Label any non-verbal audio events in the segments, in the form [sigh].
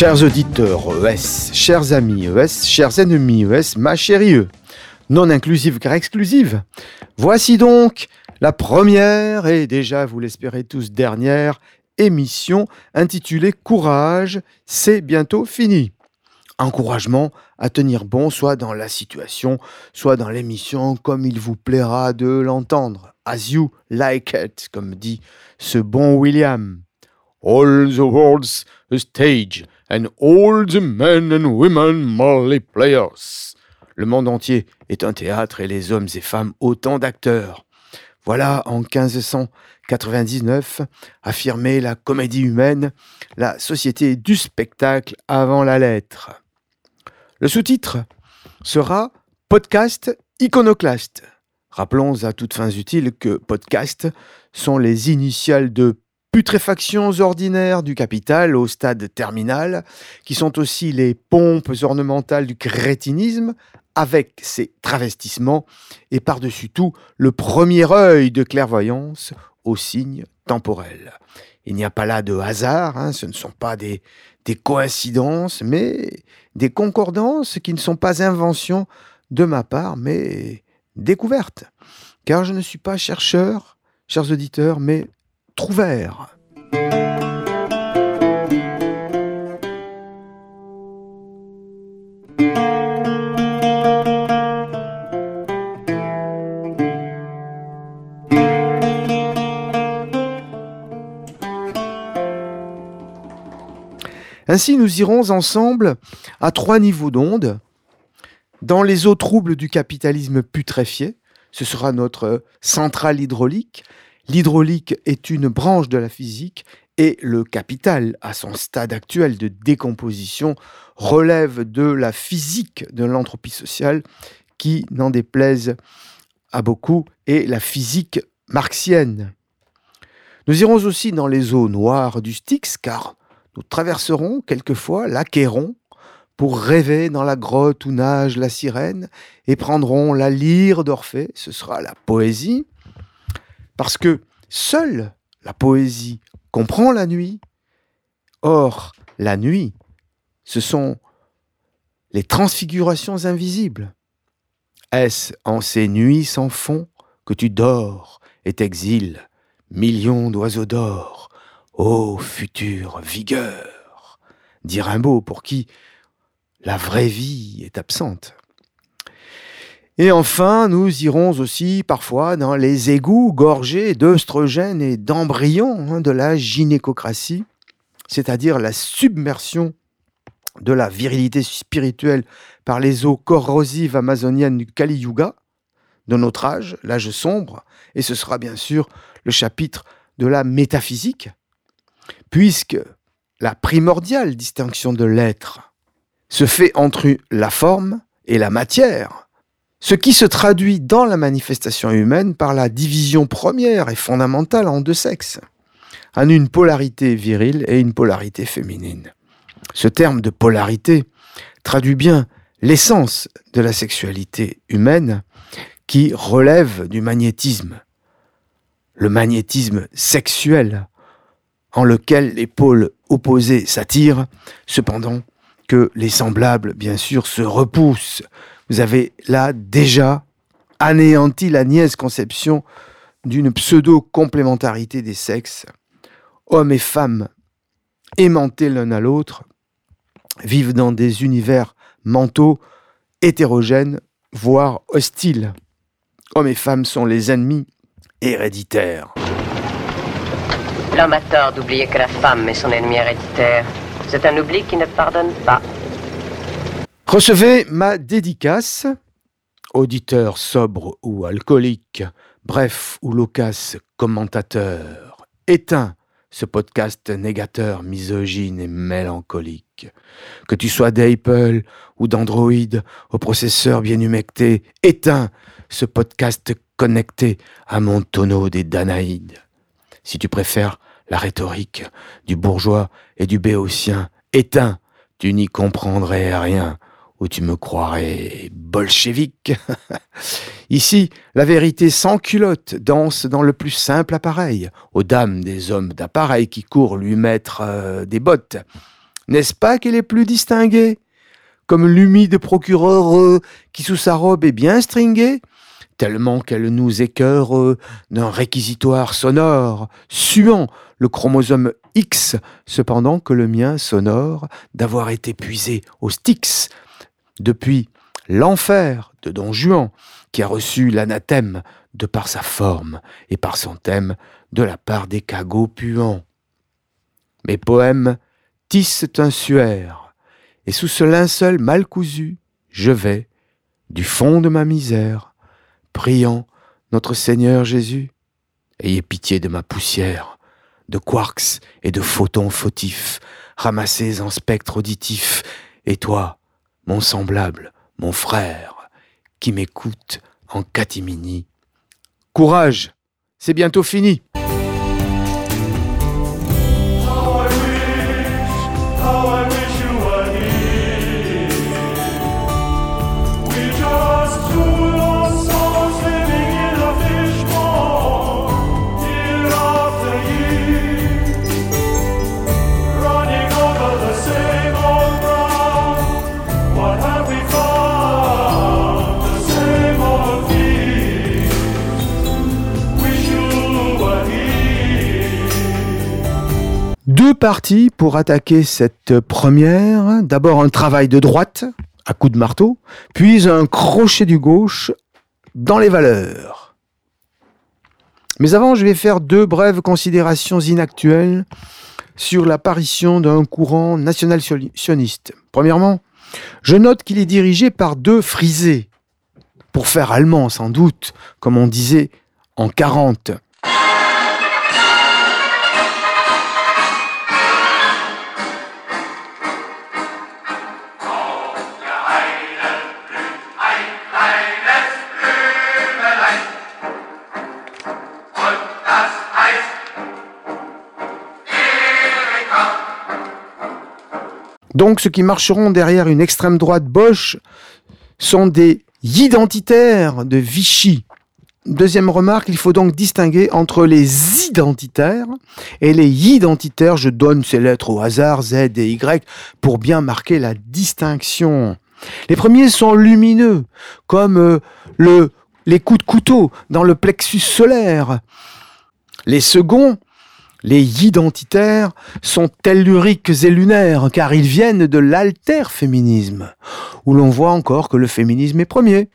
Chers auditeurs ES, chers amis ES, chers ennemis ES, ma chérie E, non inclusive car exclusive, voici donc la première et déjà, vous l'espérez tous, dernière émission intitulée Courage, c'est bientôt fini. Encouragement à tenir bon, soit dans la situation, soit dans l'émission, comme il vous plaira de l'entendre. As you like it, comme dit ce bon William. All the world's a stage, and all the men and women players. Le monde entier est un théâtre et les hommes et femmes autant d'acteurs. Voilà en 1599 affirmait la comédie humaine, la société du spectacle avant la lettre. Le sous-titre sera Podcast iconoclaste. Rappelons à toutes fins utiles que podcast sont les initiales de putréfactions ordinaires du capital au stade terminal, qui sont aussi les pompes ornementales du crétinisme, avec ses travestissements, et par-dessus tout le premier œil de clairvoyance au signe temporel. Il n'y a pas là de hasard, hein, ce ne sont pas des, des coïncidences, mais des concordances qui ne sont pas inventions de ma part, mais découvertes. Car je ne suis pas chercheur, chers auditeurs, mais Ainsi, nous irons ensemble à trois niveaux d'onde. Dans les eaux troubles du capitalisme putréfié, ce sera notre centrale hydraulique. L'hydraulique est une branche de la physique et le capital, à son stade actuel de décomposition, relève de la physique de l'entropie sociale qui, n'en déplaise à beaucoup, est la physique marxienne. Nous irons aussi dans les eaux noires du Styx, car nous traverserons quelquefois l'Achéron pour rêver dans la grotte où nage la sirène et prendrons la lyre d'Orphée, ce sera la poésie, parce que seule la poésie comprend la nuit. Or, la nuit, ce sont les transfigurations invisibles. Est-ce en ces nuits sans fond que tu dors et t'exiles, millions d'oiseaux d'or Ô future vigueur? Dit Rimbaud, pour qui la vraie vie est absente. Et enfin, nous irons aussi parfois dans les égouts gorgés d'œstrogènes et d'embryons hein, de la gynécocratie, c'est-à-dire la submersion de la virilité spirituelle par les eaux corrosives amazoniennes du Kali Yuga, de notre âge, l'âge sombre, et ce sera bien sûr le chapitre de la métaphysique, puisque la primordiale distinction de l'être se fait entre la forme et la matière, ce qui se traduit dans la manifestation humaine par la division première et fondamentale en deux sexes, en une polarité virile et une polarité féminine. Ce terme de polarité traduit bien l'essence de la sexualité humaine qui relève du magnétisme. Le magnétisme sexuel en lequel les pôles opposés s'attirent, cependant que les semblables, bien sûr, se repoussent. Vous avez là déjà anéanti la niaise conception d'une pseudo-complémentarité des sexes. Hommes et femmes, aimantés l'un à l'autre, vivent dans des univers mentaux hétérogènes, voire hostiles. Hommes et femmes sont les ennemis héréditaires. L'homme a tort d'oublier que la femme est son ennemi héréditaire. C'est un oubli qui ne pardonne pas. Recevez ma dédicace, auditeur sobre ou alcoolique, bref ou loquace commentateur. Éteins ce podcast négateur, misogyne et mélancolique. Que tu sois d'Apple ou d'Android au processeur bien humecté, éteins ce podcast connecté à mon tonneau des Danaïdes. Si tu préfères la rhétorique du bourgeois et du béotien. Éteins, tu n'y comprendrais rien, ou tu me croirais bolchevique. [laughs] Ici, la vérité sans culotte danse dans le plus simple appareil, aux dames des hommes d'appareil qui courent lui mettre euh, des bottes. N'est-ce pas qu'elle est plus distinguée? Comme l'humide procureur euh, qui sous sa robe est bien stringée tellement qu'elle nous écœure euh, d'un réquisitoire sonore, suant le chromosome X, cependant que le mien sonore d'avoir été puisé au Styx depuis l'enfer de Don Juan, qui a reçu l'anathème de par sa forme et par son thème de la part des cagots puants. Mes poèmes tissent un suaire, et sous ce linceul mal cousu, je vais, du fond de ma misère, priant notre Seigneur Jésus, ayez pitié de ma poussière, de quarks et de photons fautifs, ramassés en spectre auditif, et toi, mon semblable, mon frère, qui m'écoute en catimini. Courage, c'est bientôt fini. Deux parties pour attaquer cette première. D'abord un travail de droite, à coup de marteau, puis un crochet du gauche dans les valeurs. Mais avant, je vais faire deux brèves considérations inactuelles sur l'apparition d'un courant national-sioniste. Premièrement, je note qu'il est dirigé par deux frisés, pour faire allemand sans doute, comme on disait en 40. Donc, ceux qui marcheront derrière une extrême droite Bosch sont des identitaires de Vichy. Deuxième remarque, il faut donc distinguer entre les identitaires et les identitaires. Je donne ces lettres au hasard, Z et Y, pour bien marquer la distinction. Les premiers sont lumineux, comme euh, le, les coups de couteau dans le plexus solaire. Les seconds les identitaires sont telluriques et lunaires, car ils viennent de l'alter-féminisme, où l'on voit encore que le féminisme est premier.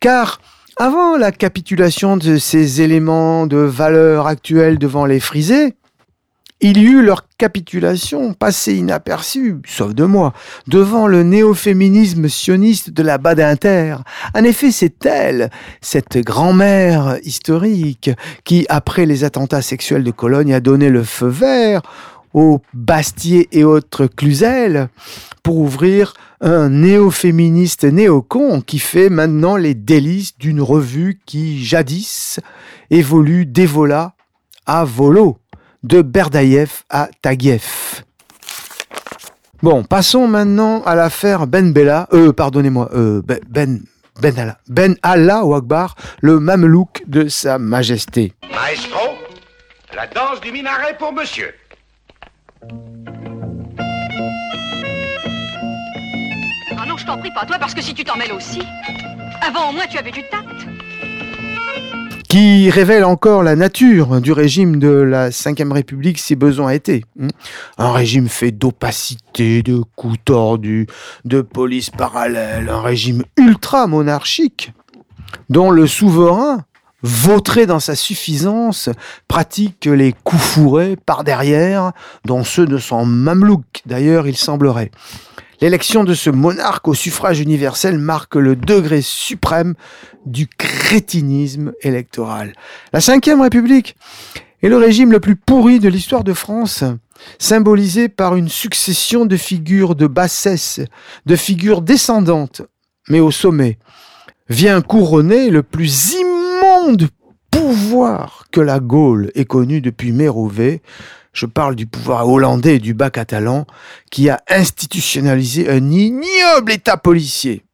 Car avant la capitulation de ces éléments de valeur actuelle devant les frisés, il y eut leur capitulation passée inaperçue, sauf de moi, devant le néo-féminisme sioniste de la Badinter. En effet, c'est elle, cette grand-mère historique, qui, après les attentats sexuels de Cologne, a donné le feu vert aux Bastier et autres Cluzel pour ouvrir un néo-féministe néocon qui fait maintenant les délices d'une revue qui, jadis, évolue d'Evola à Volo de Berdaïev à Taguieff. Bon, passons maintenant à l'affaire Ben Bella, euh, pardonnez-moi, euh, Ben, Ben, Ben Allah, Ben Allah ou Akbar, le mamelouk de Sa Majesté. Maestro, la danse du minaret pour monsieur. Ah non, je t'en prie pas toi, parce que si tu t'en mêles aussi, avant au moins tu avais du tact qui révèle encore la nature du régime de la Ve République si besoin était. Hmm. Un régime fait d'opacité, de coups tordus, de police parallèle, un régime ultra monarchique dont le souverain, vautré dans sa suffisance, pratique les coups fourrés par derrière, dont ceux de son mamelouk d'ailleurs il semblerait. L'élection de ce monarque au suffrage universel marque le degré suprême du crétinisme électoral. La Ve République est le régime le plus pourri de l'histoire de France, symbolisé par une succession de figures de bassesse, de figures descendantes, mais au sommet, vient couronner le plus immonde pouvoir que la Gaule ait connu depuis Mérovée, je parle du pouvoir hollandais et du bas catalan qui a institutionnalisé un ignoble état policier.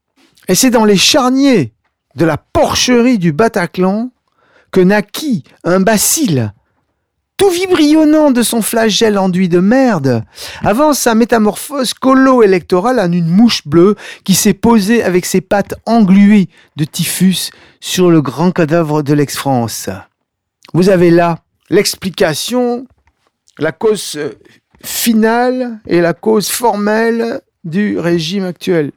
Et c'est dans les charniers de la porcherie du Bataclan que naquit un bacille tout vibrionnant de son flagelle enduit de merde, avant sa métamorphose colo-électorale en une mouche bleue qui s'est posée avec ses pattes engluées de typhus sur le grand cadavre de l'ex-France. Vous avez là l'explication, la cause finale et la cause formelle du régime actuel.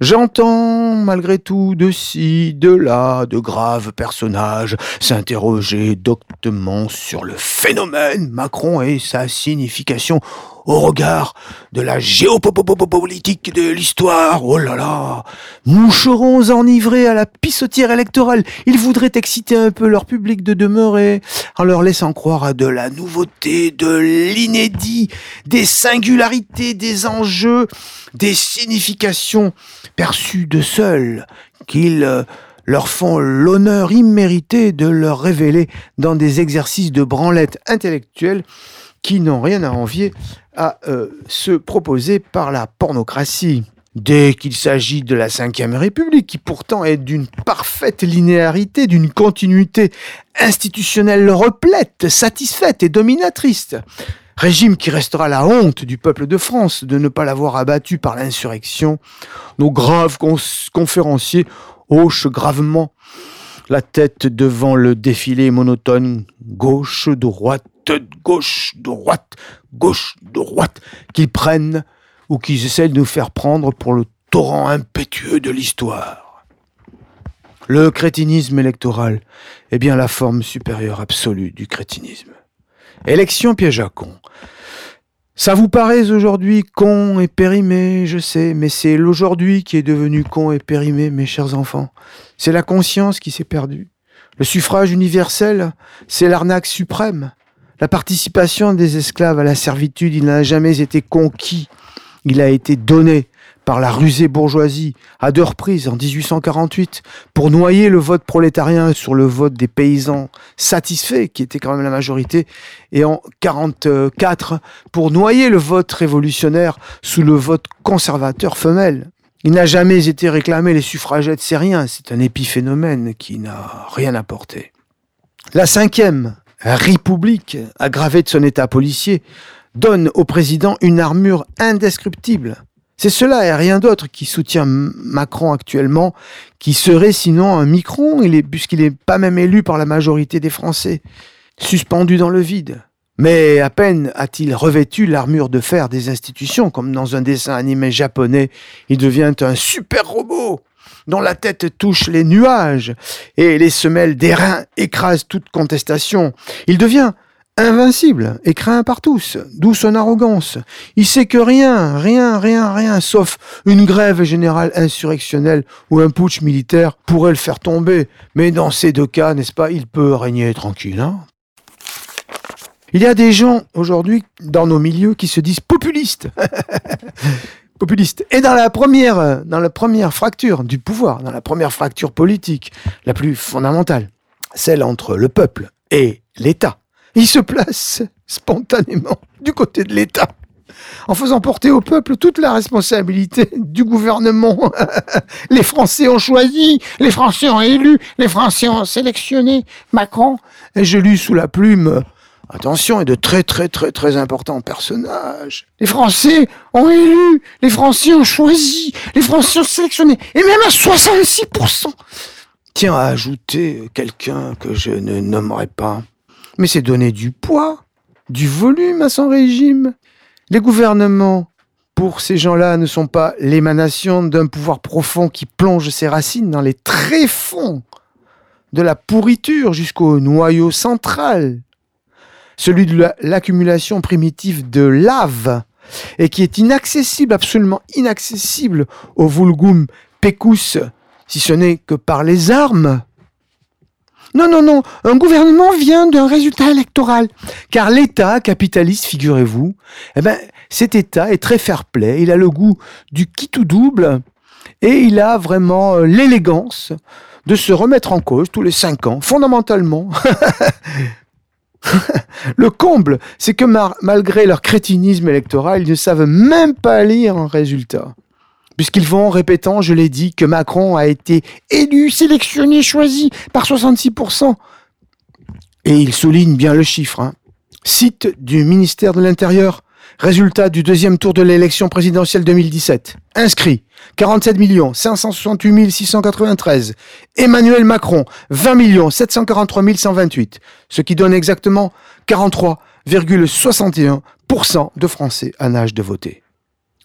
J'entends malgré tout de ci, de là, de graves personnages s'interroger doctement sur le phénomène Macron et sa signification au regard de la géopolitique de l'histoire. Oh là là Moucherons enivrés à la pissotière électorale. Ils voudraient exciter un peu leur public de demeurer en leur laissant croire à de la nouveauté, de l'inédit, des singularités, des enjeux, des significations perçues de seuls qu'ils euh, leur font l'honneur immérité de leur révéler dans des exercices de branlette intellectuelle qui n'ont rien à envier à euh, proposer par la pornocratie. Dès qu'il s'agit de la Ve République, qui pourtant est d'une parfaite linéarité, d'une continuité institutionnelle replète, satisfaite et dominatrice, régime qui restera la honte du peuple de France de ne pas l'avoir abattu par l'insurrection, nos graves conférenciers hochent gravement la tête devant le défilé monotone gauche-droite gauche, droite, gauche, droite, qu'ils prennent ou qu'ils essaient de nous faire prendre pour le torrent impétueux de l'histoire. Le crétinisme électoral est bien la forme supérieure absolue du crétinisme. Élection piège à con. Ça vous paraît aujourd'hui con et périmé, je sais, mais c'est l'aujourd'hui qui est devenu con et périmé, mes chers enfants. C'est la conscience qui s'est perdue. Le suffrage universel, c'est l'arnaque suprême. La participation des esclaves à la servitude, il n'a jamais été conquis, il a été donné par la rusée bourgeoisie à deux reprises en 1848 pour noyer le vote prolétarien sur le vote des paysans satisfaits qui était quand même la majorité et en 44 pour noyer le vote révolutionnaire sous le vote conservateur femelle. Il n'a jamais été réclamé les suffragettes, c'est rien, c'est un épiphénomène qui n'a rien apporté. La cinquième République, aggravée de son état policier, donne au président une armure indescriptible. C'est cela et rien d'autre qui soutient Macron actuellement, qui serait sinon un micron, puisqu'il n'est pas même élu par la majorité des Français, suspendu dans le vide. Mais à peine a-t-il revêtu l'armure de fer des institutions, comme dans un dessin animé japonais, il devient un super robot dont la tête touche les nuages et les semelles d'airain écrasent toute contestation. Il devient invincible et craint par tous, d'où son arrogance. Il sait que rien, rien, rien, rien, sauf une grève générale insurrectionnelle ou un putsch militaire pourrait le faire tomber. Mais dans ces deux cas, n'est-ce pas, il peut régner tranquille. Hein il y a des gens aujourd'hui dans nos milieux qui se disent populistes. [laughs] populiste. Et dans la première, dans la première fracture du pouvoir, dans la première fracture politique, la plus fondamentale, celle entre le peuple et l'État, il se place spontanément du côté de l'État, en faisant porter au peuple toute la responsabilité du gouvernement. [laughs] les Français ont choisi, les Français ont élu, les Français ont sélectionné Macron. Et je lus sous la plume attention, et de très très très très importants personnages. Les Français ont élu, les Français ont choisi, les Français ont sélectionné, et même à 66%. Tiens, à ajouter quelqu'un que je ne nommerai pas. Mais c'est donner du poids, du volume à son régime. Les gouvernements, pour ces gens-là, ne sont pas l'émanation d'un pouvoir profond qui plonge ses racines dans les tréfonds de la pourriture jusqu'au noyau central celui de l'accumulation primitive de lave, et qui est inaccessible, absolument inaccessible au vulgum pecus, si ce n'est que par les armes. Non, non, non, un gouvernement vient d'un résultat électoral. Car l'État capitaliste, figurez-vous, eh ben, cet État est très fair-play, il a le goût du qui tout double, et il a vraiment euh, l'élégance de se remettre en cause tous les cinq ans, fondamentalement, [laughs] le comble, c'est que malgré leur crétinisme électoral, ils ne savent même pas lire un résultat. Puisqu'ils vont en répétant, je l'ai dit, que Macron a été élu, sélectionné, choisi par 66%. Et ils soulignent bien le chiffre. Hein. Site du ministère de l'Intérieur. Résultat du deuxième tour de l'élection présidentielle 2017. Inscrit 47 568 693. Emmanuel Macron 20 743 128. Ce qui donne exactement 43,61% de Français en âge de voter.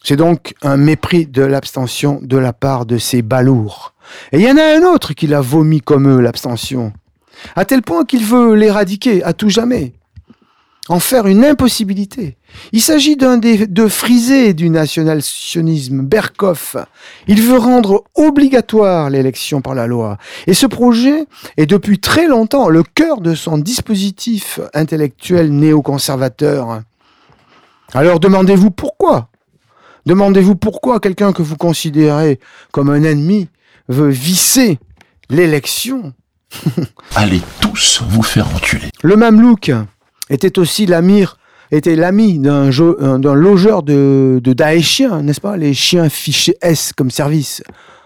C'est donc un mépris de l'abstention de la part de ces balourds. Et il y en a un autre qui l'a vomi comme eux, l'abstention. À tel point qu'il veut l'éradiquer à tout jamais. En faire une impossibilité. Il s'agit d'un des deux frisés du national-sionisme, Berkoff. Il veut rendre obligatoire l'élection par la loi. Et ce projet est depuis très longtemps le cœur de son dispositif intellectuel néoconservateur. Alors demandez-vous pourquoi Demandez-vous pourquoi quelqu'un que vous considérez comme un ennemi veut visser l'élection. [laughs] Allez tous vous faire enculer. Le Mamelouk était aussi l'amir, était l'ami d'un, d'un logeur de, de Daeshiens, n'est-ce pas? Les chiens fichés S comme service.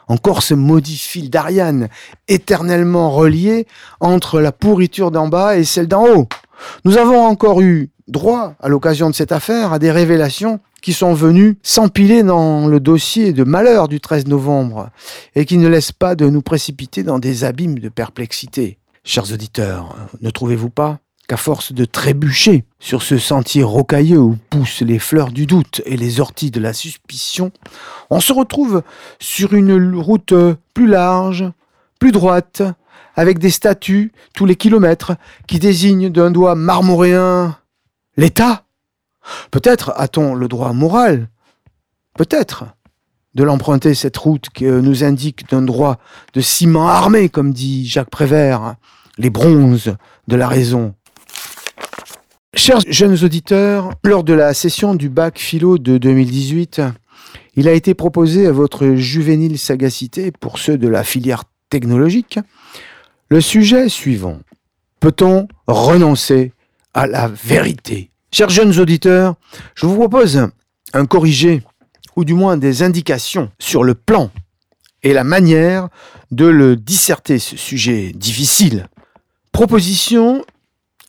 Encore ce maudit fil d'Ariane, éternellement relié entre la pourriture d'en bas et celle d'en haut. Nous avons encore eu droit, à l'occasion de cette affaire, à des révélations qui sont venus s'empiler dans le dossier de malheur du 13 novembre et qui ne laissent pas de nous précipiter dans des abîmes de perplexité. Chers auditeurs, ne trouvez-vous pas qu'à force de trébucher sur ce sentier rocailleux où poussent les fleurs du doute et les orties de la suspicion, on se retrouve sur une route plus large, plus droite, avec des statues tous les kilomètres qui désignent d'un doigt marmoréen l'État? Peut-être a-t-on le droit moral, peut-être, de l'emprunter cette route que nous indique d'un droit de ciment armé, comme dit Jacques Prévert, les bronzes de la raison. Chers jeunes auditeurs, lors de la session du bac philo de 2018, il a été proposé à votre juvénile sagacité, pour ceux de la filière technologique, le sujet suivant. Peut-on renoncer à la vérité? Chers jeunes auditeurs, je vous propose un corrigé, ou du moins des indications sur le plan et la manière de le disserter, ce sujet difficile. Proposition,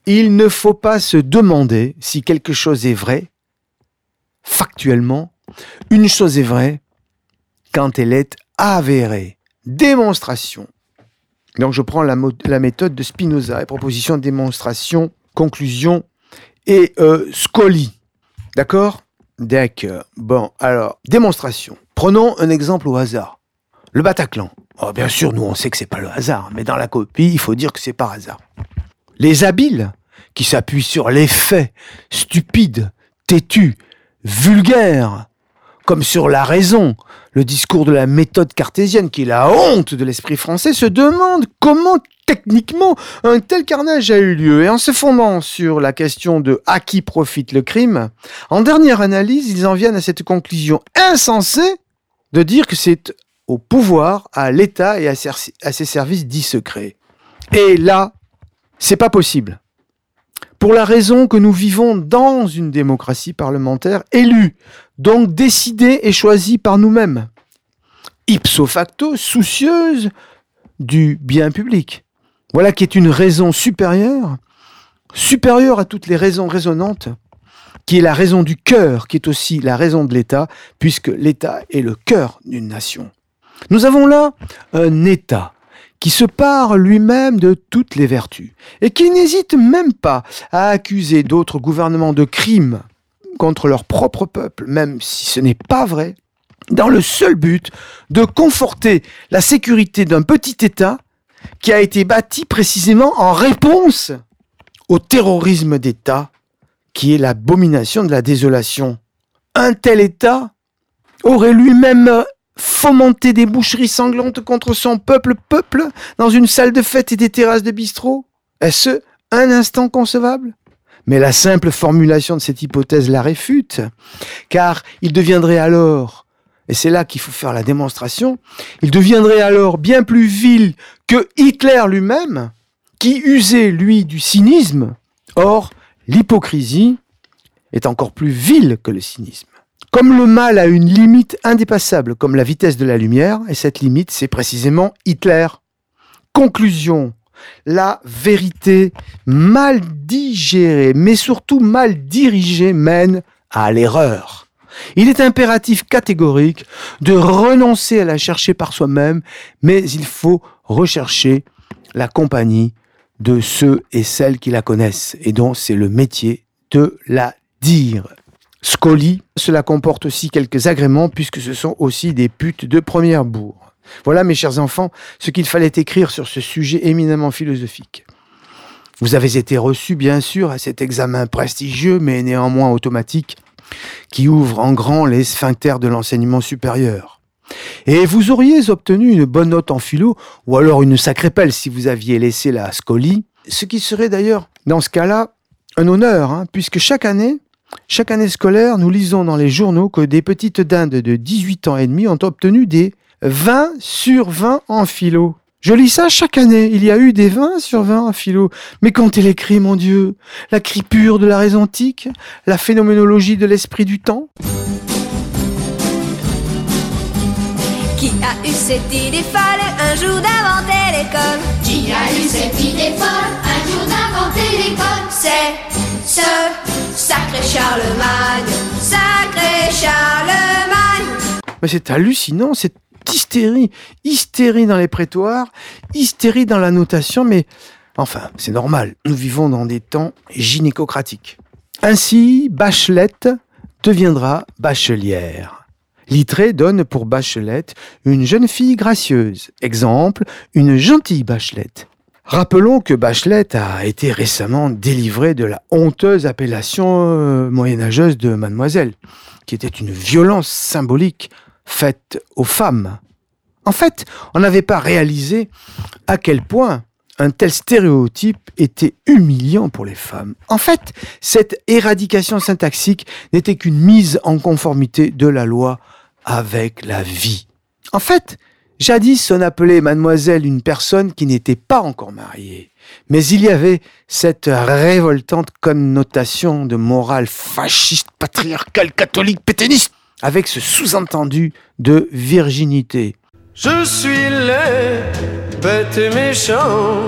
il ne faut pas se demander si quelque chose est vrai, factuellement. Une chose est vraie quand elle est avérée. Démonstration. Donc je prends la, la méthode de Spinoza, proposition, démonstration, conclusion, et euh, Scully. D'accord? D'accord. Bon, alors, démonstration. Prenons un exemple au hasard. Le Bataclan. Oh, bien sûr, nous, on sait que c'est pas le hasard, mais dans la copie, il faut dire que c'est par hasard. Les habiles, qui s'appuient sur les faits, stupides, têtus, vulgaires, comme sur la raison, le discours de la méthode cartésienne, qui est la honte de l'esprit français, se demandent comment techniquement, un tel carnage a eu lieu et en se fondant sur la question de à qui profite le crime, en dernière analyse, ils en viennent à cette conclusion insensée de dire que c'est au pouvoir, à l'État et à ses services dits secrets. Et là, c'est pas possible. Pour la raison que nous vivons dans une démocratie parlementaire élue, donc décidée et choisie par nous-mêmes, ipso facto soucieuse du bien public. Voilà qui est une raison supérieure, supérieure à toutes les raisons résonantes, qui est la raison du cœur, qui est aussi la raison de l'État, puisque l'État est le cœur d'une nation. Nous avons là un État qui se pare lui-même de toutes les vertus, et qui n'hésite même pas à accuser d'autres gouvernements de crimes contre leur propre peuple, même si ce n'est pas vrai, dans le seul but de conforter la sécurité d'un petit État qui a été bâti précisément en réponse au terrorisme d'État, qui est l'abomination de la désolation. Un tel État aurait lui-même fomenté des boucheries sanglantes contre son peuple, peuple, dans une salle de fête et des terrasses de bistrot Est-ce un instant concevable? Mais la simple formulation de cette hypothèse la réfute, car il deviendrait alors et c'est là qu'il faut faire la démonstration, il deviendrait alors bien plus vil que Hitler lui-même, qui usait, lui, du cynisme. Or, l'hypocrisie est encore plus vile que le cynisme. Comme le mal a une limite indépassable, comme la vitesse de la lumière, et cette limite, c'est précisément Hitler. Conclusion, La vérité mal digérée, mais surtout mal dirigée, mène à l'erreur. Il est impératif catégorique de renoncer à la chercher par soi-même, mais il faut rechercher la compagnie de ceux et celles qui la connaissent et dont c'est le métier de la dire. Scoli, cela comporte aussi quelques agréments puisque ce sont aussi des putes de première bourre. Voilà, mes chers enfants, ce qu'il fallait écrire sur ce sujet éminemment philosophique. Vous avez été reçus, bien sûr, à cet examen prestigieux, mais néanmoins automatique, qui ouvre en grand les sphincters de l'enseignement supérieur. Et vous auriez obtenu une bonne note en philo, ou alors une sacrée pelle si vous aviez laissé la scolie, ce qui serait d'ailleurs, dans ce cas-là, un honneur, hein, puisque chaque année, chaque année scolaire, nous lisons dans les journaux que des petites dindes de 18 ans et demi ont obtenu des 20 sur 20 en philo. Je lis ça chaque année. Il y a eu des 20 sur 20 en philo. Mais quand elle écrit, mon Dieu, la cri pure de la raison antique, la phénoménologie de l'esprit du temps. Qui a eu cette idée folle un jour d'inventer l'école? Qui a eu cette idée folle un jour d'inventer l'école? C'est ce sacré Charlemagne, sacré Charlemagne. Mais c'est hallucinant, cette hystérie, hystérie dans les prétoires, hystérie dans la notation, mais enfin, c'est normal. Nous vivons dans des temps gynécocratiques. Ainsi, Bachelette deviendra bachelière. Littré donne pour Bachelette une jeune fille gracieuse. Exemple, une gentille Bachelette. Rappelons que Bachelet a été récemment délivré de la honteuse appellation euh, moyenâgeuse de mademoiselle, qui était une violence symbolique faite aux femmes. En fait, on n'avait pas réalisé à quel point un tel stéréotype était humiliant pour les femmes. En fait, cette éradication syntaxique n'était qu'une mise en conformité de la loi avec la vie. En fait, jadis on appelait mademoiselle une personne qui n'était pas encore mariée. Mais il y avait cette révoltante connotation de morale fasciste, patriarcale, catholique, péténiste, avec ce sous-entendu de virginité. Je suis laid, bête et méchant.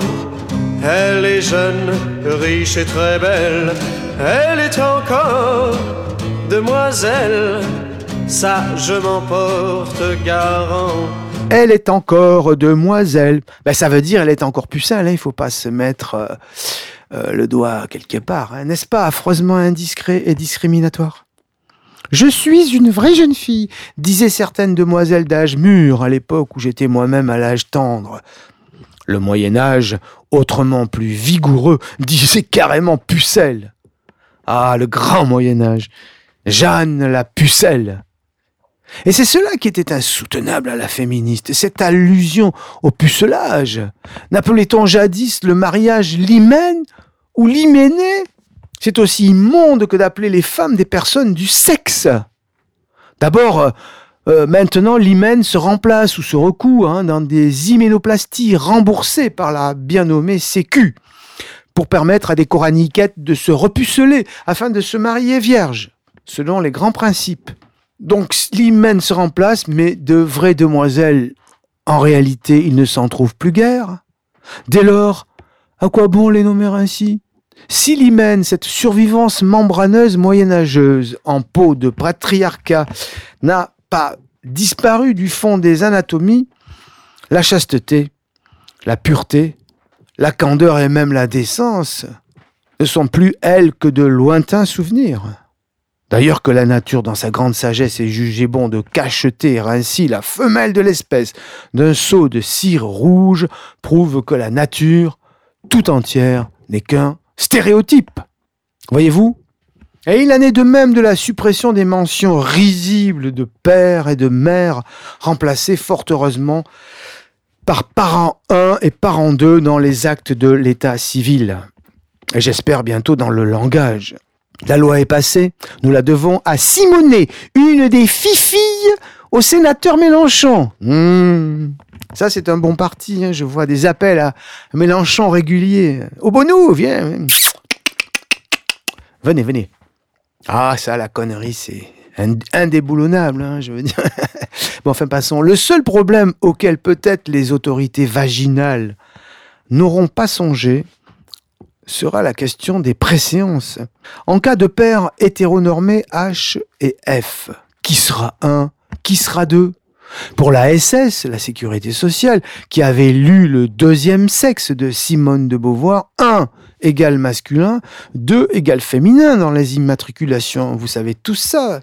Elle est jeune, riche et très belle. Elle est encore demoiselle. Ça, je m'en porte garant. Elle est encore demoiselle. Ben, ça veut dire elle est encore pucelle, hein. il faut pas se mettre euh, euh, le doigt quelque part, hein. n'est-ce pas affreusement indiscret et discriminatoire? Je suis une vraie jeune fille, disaient certaines demoiselles d'âge mûr à l'époque où j'étais moi-même à l'âge tendre. Le Moyen Âge, autrement plus vigoureux, [laughs] disait carrément pucelle. Ah, le grand Moyen Âge. Jeanne la pucelle. Et c'est cela qui était insoutenable à la féministe, cette allusion au pucelage. N'appelait-on jadis le mariage l'hymen ou l'hyménée C'est aussi immonde que d'appeler les femmes des personnes du sexe. D'abord, euh, euh, maintenant, l'hymen se remplace ou se recoue hein, dans des hyménoplasties remboursées par la bien nommée Sécu pour permettre à des coraniquettes de se repuceler afin de se marier vierge, selon les grands principes. Donc l'hymen se remplace, mais de vraies demoiselles, en réalité, il ne s'en trouve plus guère. Dès lors, à quoi bon les nommer ainsi? Si l'hymen, cette survivance membraneuse moyenâgeuse en peau de patriarcat, n'a pas disparu du fond des anatomies, la chasteté, la pureté, la candeur et même la décence ne sont plus, elles, que de lointains souvenirs. D'ailleurs que la nature, dans sa grande sagesse, ait jugé bon de cacheter ainsi la femelle de l'espèce d'un seau de cire rouge, prouve que la nature, tout entière, n'est qu'un stéréotype. Voyez-vous? Et il en est de même de la suppression des mentions risibles de père et de mère, remplacées fort heureusement par parent 1 et parent 2 dans les actes de l'état civil. Et j'espère bientôt dans le langage. La loi est passée, nous la devons à Simonet, une des filles au sénateur Mélenchon. Hmm. Ça, c'est un bon parti. hein. Je vois des appels à Mélenchon réguliers. Au Bonou, viens. Venez, venez. Ah, ça, la connerie, c'est ind- indéboulonnable, hein, je veux dire. [laughs] bon, enfin, passons. Le seul problème auquel peut-être les autorités vaginales n'auront pas songé sera la question des préséances. En cas de paire hétéronormé H et F, qui sera 1 Qui sera 2 Pour la SS, la sécurité sociale, qui avait lu le deuxième sexe de Simone de Beauvoir, 1 égale masculin, 2 égale féminin dans les immatriculations. Vous savez tout ça.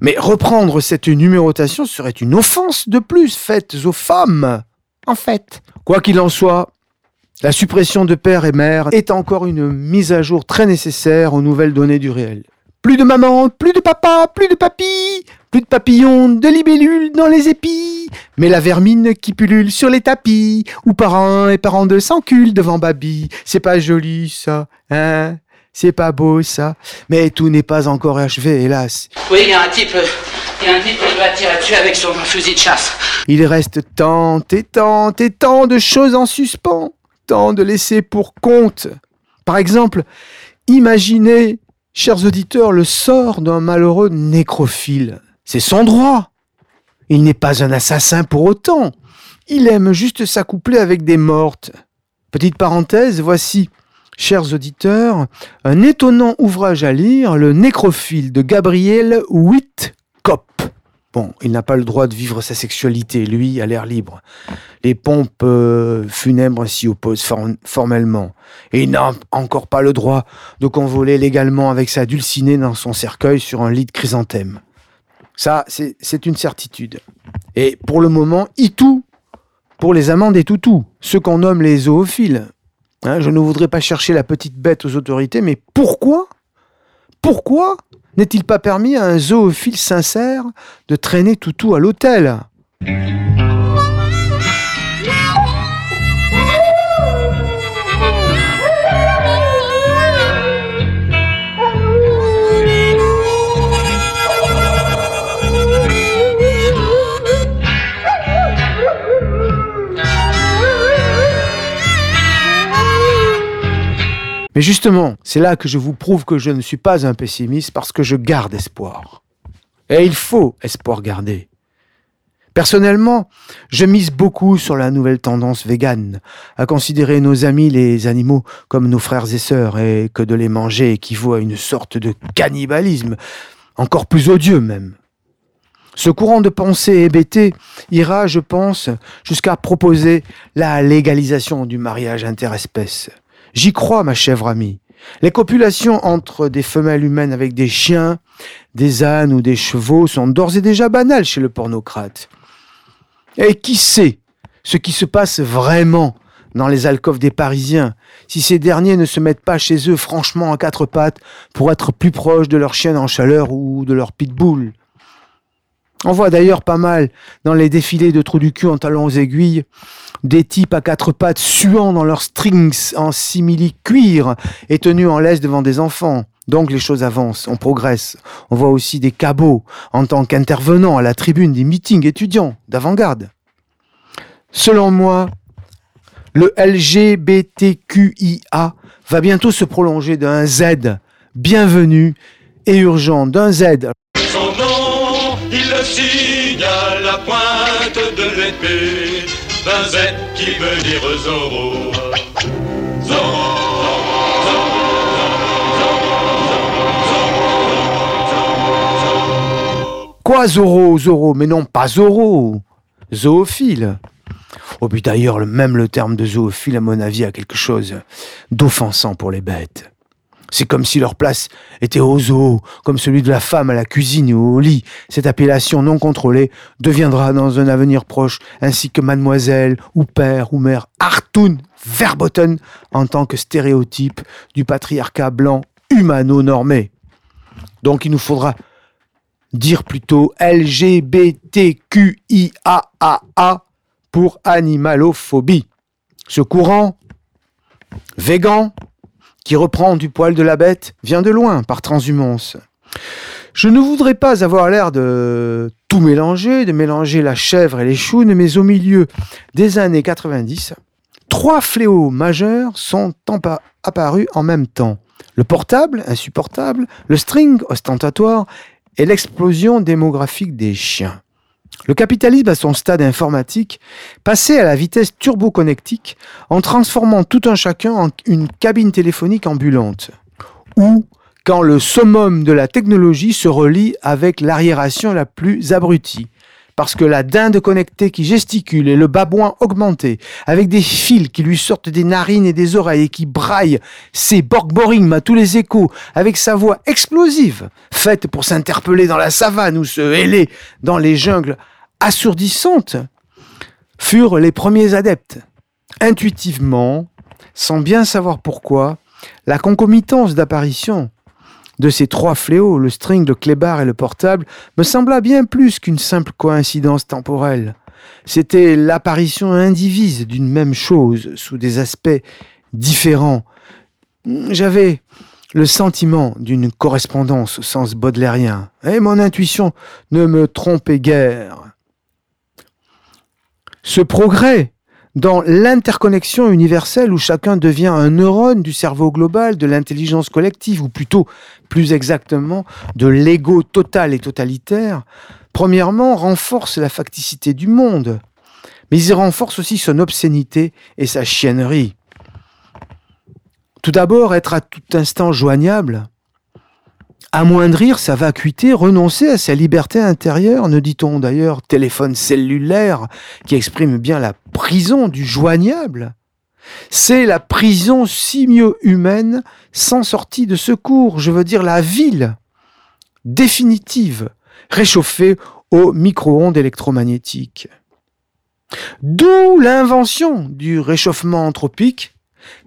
Mais reprendre cette numérotation serait une offense de plus faite aux femmes. En fait, quoi qu'il en soit, la suppression de père et mère est encore une mise à jour très nécessaire aux nouvelles données du réel. Plus de maman, plus de papa, plus de papy, plus de papillons, de libellules dans les épis, mais la vermine qui pullule sur les tapis, ou parents et parents de s'enculent devant Babi. C'est pas joli ça, hein? C'est pas beau ça. Mais tout n'est pas encore achevé, hélas. Oui, il y a un type, il y a un type qui va tirer dessus avec son fusil de chasse. Il reste tant et tant et tant de choses en suspens, tant de laisser pour compte. Par exemple, imaginez, chers auditeurs, le sort d'un malheureux nécrophile. C'est son droit. Il n'est pas un assassin pour autant. Il aime juste s'accoupler avec des mortes. Petite parenthèse, voici, chers auditeurs, un étonnant ouvrage à lire, Le nécrophile de Gabriel Whitcop. Bon, il n'a pas le droit de vivre sa sexualité, lui, à l'air libre. Les pompes euh, funèbres s'y opposent for- formellement. Et il n'a encore pas le droit de convoler légalement avec sa dulcinée dans son cercueil sur un lit de chrysanthème. Ça, c'est une certitude. Et pour le moment, itou pour les amants des toutous, ceux qu'on nomme les zoophiles. Hein, je ne voudrais pas chercher la petite bête aux autorités, mais pourquoi Pourquoi n'est-il pas permis à un zoophile sincère de traîner toutou à l'hôtel? Mais justement, c'est là que je vous prouve que je ne suis pas un pessimiste parce que je garde espoir. Et il faut espoir garder. Personnellement, je mise beaucoup sur la nouvelle tendance végane, à considérer nos amis les animaux comme nos frères et sœurs, et que de les manger équivaut à une sorte de cannibalisme, encore plus odieux même. Ce courant de pensée hébété ira, je pense, jusqu'à proposer la légalisation du mariage interespèce. J'y crois, ma chèvre amie. Les copulations entre des femelles humaines avec des chiens, des ânes ou des chevaux sont d'ores et déjà banales chez le pornocrate. Et qui sait ce qui se passe vraiment dans les alcôves des Parisiens, si ces derniers ne se mettent pas chez eux franchement à quatre pattes pour être plus proches de leur chienne en chaleur ou de leur pitbull. On voit d'ailleurs pas mal dans les défilés de trous du cul en talons aux aiguilles des types à quatre pattes suant dans leurs strings en simili-cuir et tenus en laisse devant des enfants. Donc les choses avancent, on progresse. On voit aussi des cabots en tant qu'intervenants à la tribune des meetings étudiants d'avant-garde. Selon moi, le LGBTQIA va bientôt se prolonger d'un Z bienvenu et urgent, d'un Z Son nom, il le signe à la pointe de l'épée qui veut dire Zorro. Quoi Zorro, Zorro Mais non, pas Zorro Zoophile Oh, puis d'ailleurs, le- même le terme de zoophile, à mon avis, a quelque chose d'offensant pour les bêtes. C'est comme si leur place était au zoo, comme celui de la femme à la cuisine ou au lit. Cette appellation non contrôlée deviendra dans un avenir proche, ainsi que mademoiselle ou père ou mère Artoun Verboten en tant que stéréotype du patriarcat blanc humano-normé. Donc il nous faudra dire plutôt LGBTQIAAA pour animalophobie. Ce courant, végan, qui reprend du poil de la bête, vient de loin par transhumance. Je ne voudrais pas avoir l'air de tout mélanger, de mélanger la chèvre et les chounes, mais au milieu des années 90, trois fléaux majeurs sont apparus en même temps. Le portable, insupportable, le string, ostentatoire, et l'explosion démographique des chiens. Le capitalisme, à son stade informatique, passait à la vitesse turboconnectique en transformant tout un chacun en une cabine téléphonique ambulante. Ou quand le summum de la technologie se relie avec l'arriération la plus abrutie. Parce que la dinde connectée qui gesticule et le babouin augmenté, avec des fils qui lui sortent des narines et des oreilles et qui braille ses borgboring à tous les échos, avec sa voix explosive, faite pour s'interpeller dans la savane ou se héler dans les jungles assourdissantes, furent les premiers adeptes. Intuitivement, sans bien savoir pourquoi, la concomitance d'apparition de ces trois fléaux, le string, le clébard et le portable, me sembla bien plus qu'une simple coïncidence temporelle. C'était l'apparition indivise d'une même chose sous des aspects différents. J'avais le sentiment d'une correspondance au sens baudelairien, et mon intuition ne me trompait guère. Ce progrès dans l'interconnexion universelle où chacun devient un neurone du cerveau global, de l'intelligence collective, ou plutôt, plus exactement, de l'ego total et totalitaire, premièrement, renforce la facticité du monde, mais il renforce aussi son obscénité et sa chiennerie. Tout d'abord, être à tout instant joignable, amoindrir sa vacuité, renoncer à sa liberté intérieure, ne dit-on d'ailleurs téléphone cellulaire qui exprime bien la prison du joignable. C'est la prison simio-humaine sans sortie de secours, je veux dire la ville définitive, réchauffée au micro-ondes électromagnétiques. D'où l'invention du réchauffement anthropique,